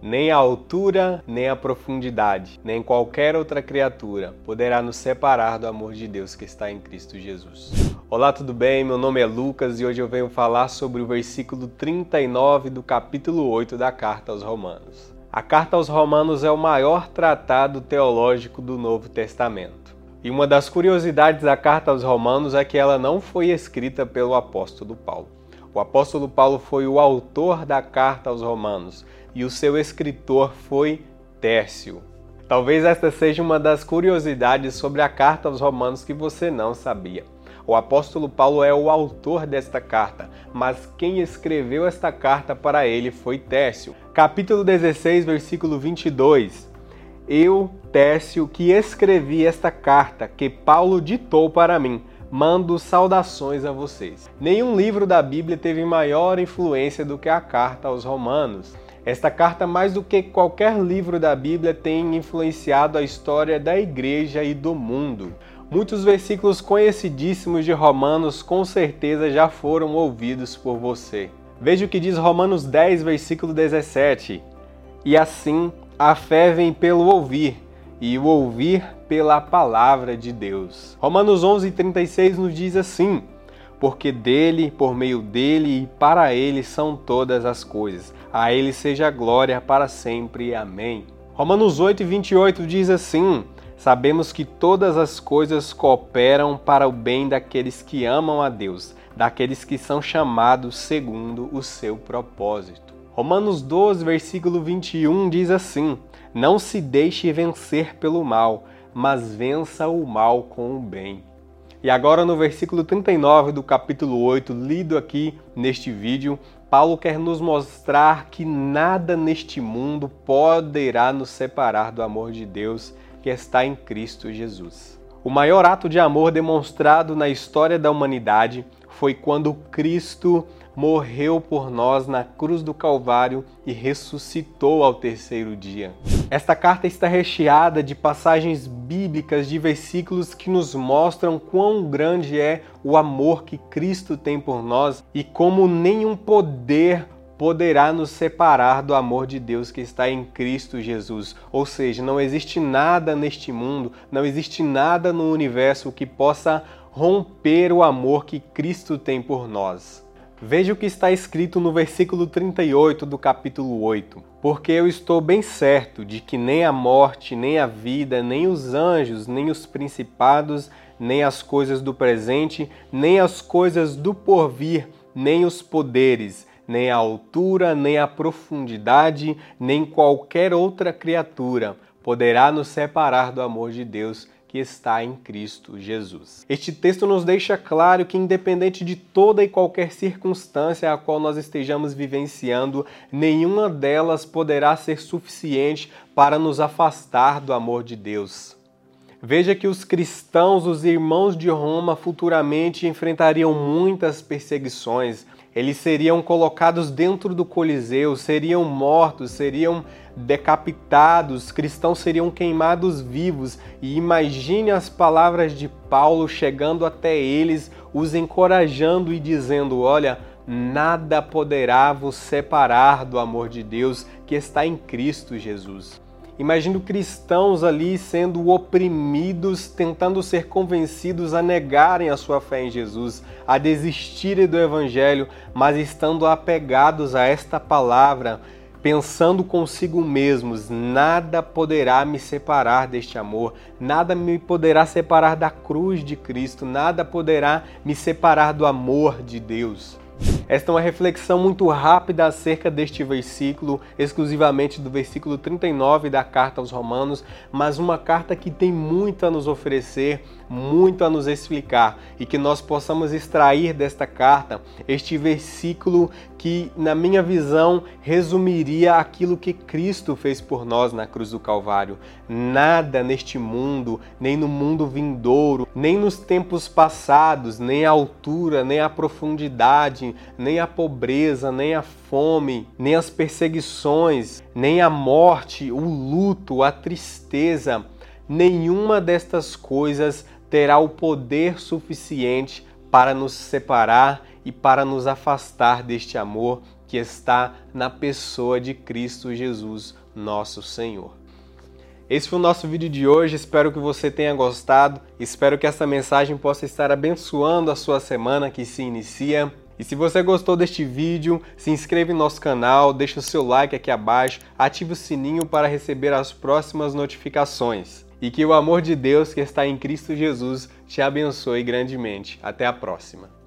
Nem a altura, nem a profundidade, nem qualquer outra criatura poderá nos separar do amor de Deus que está em Cristo Jesus. Olá, tudo bem? Meu nome é Lucas e hoje eu venho falar sobre o versículo 39 do capítulo 8 da carta aos Romanos. A carta aos Romanos é o maior tratado teológico do Novo Testamento. E uma das curiosidades da carta aos Romanos é que ela não foi escrita pelo apóstolo Paulo. O apóstolo Paulo foi o autor da carta aos Romanos e o seu escritor foi Tércio. Talvez esta seja uma das curiosidades sobre a carta aos Romanos que você não sabia. O apóstolo Paulo é o autor desta carta, mas quem escreveu esta carta para ele foi Tércio. Capítulo 16, versículo 22. Eu, Tércio, que escrevi esta carta que Paulo ditou para mim, mando saudações a vocês. Nenhum livro da Bíblia teve maior influência do que a carta aos Romanos. Esta carta, mais do que qualquer livro da Bíblia, tem influenciado a história da igreja e do mundo. Muitos versículos conhecidíssimos de Romanos com certeza já foram ouvidos por você. Veja o que diz Romanos 10, versículo 17. E assim a fé vem pelo ouvir, e o ouvir pela palavra de Deus. Romanos 11, 36 nos diz assim: porque dele, por meio dele e para ele são todas as coisas. A ele seja glória para sempre. Amém. Romanos 8, 28 diz assim: Sabemos que todas as coisas cooperam para o bem daqueles que amam a Deus, daqueles que são chamados segundo o seu propósito. Romanos 12, versículo 21 diz assim: Não se deixe vencer pelo mal, mas vença o mal com o bem. E agora no versículo 39 do capítulo 8, lido aqui neste vídeo, Paulo quer nos mostrar que nada neste mundo poderá nos separar do amor de Deus que está em Cristo Jesus. O maior ato de amor demonstrado na história da humanidade foi quando Cristo morreu por nós na cruz do Calvário e ressuscitou ao terceiro dia. Esta carta está recheada de passagens bíblicas, de versículos que nos mostram quão grande é o amor que Cristo tem por nós e como nenhum poder poderá nos separar do amor de Deus que está em Cristo Jesus. Ou seja, não existe nada neste mundo, não existe nada no universo que possa romper o amor que Cristo tem por nós. Veja o que está escrito no versículo 38 do capítulo 8. Porque eu estou bem certo de que nem a morte, nem a vida, nem os anjos, nem os principados, nem as coisas do presente, nem as coisas do porvir, nem os poderes, nem a altura, nem a profundidade, nem qualquer outra criatura poderá nos separar do amor de Deus que está em Cristo Jesus. Este texto nos deixa claro que, independente de toda e qualquer circunstância a qual nós estejamos vivenciando, nenhuma delas poderá ser suficiente para nos afastar do amor de Deus. Veja que os cristãos, os irmãos de Roma, futuramente enfrentariam muitas perseguições. Eles seriam colocados dentro do Coliseu, seriam mortos, seriam decapitados, cristãos seriam queimados vivos. E imagine as palavras de Paulo chegando até eles, os encorajando e dizendo: Olha, nada poderá vos separar do amor de Deus que está em Cristo Jesus. Imagino cristãos ali sendo oprimidos, tentando ser convencidos a negarem a sua fé em Jesus, a desistirem do Evangelho, mas estando apegados a esta palavra, pensando consigo mesmos: nada poderá me separar deste amor, nada me poderá separar da cruz de Cristo, nada poderá me separar do amor de Deus. Esta é uma reflexão muito rápida acerca deste versículo, exclusivamente do versículo 39 da carta aos Romanos, mas uma carta que tem muito a nos oferecer, muito a nos explicar e que nós possamos extrair desta carta este versículo que, na minha visão, resumiria aquilo que Cristo fez por nós na cruz do Calvário. Nada neste mundo, nem no mundo vindouro, nem nos tempos passados, nem a altura, nem a profundidade, nem a pobreza, nem a fome, nem as perseguições, nem a morte, o luto, a tristeza, nenhuma destas coisas terá o poder suficiente para nos separar e para nos afastar deste amor que está na pessoa de Cristo Jesus, nosso Senhor. Esse foi o nosso vídeo de hoje, espero que você tenha gostado, espero que essa mensagem possa estar abençoando a sua semana que se inicia. E se você gostou deste vídeo, se inscreva em nosso canal, deixe o seu like aqui abaixo, ative o sininho para receber as próximas notificações. E que o amor de Deus que está em Cristo Jesus te abençoe grandemente. Até a próxima.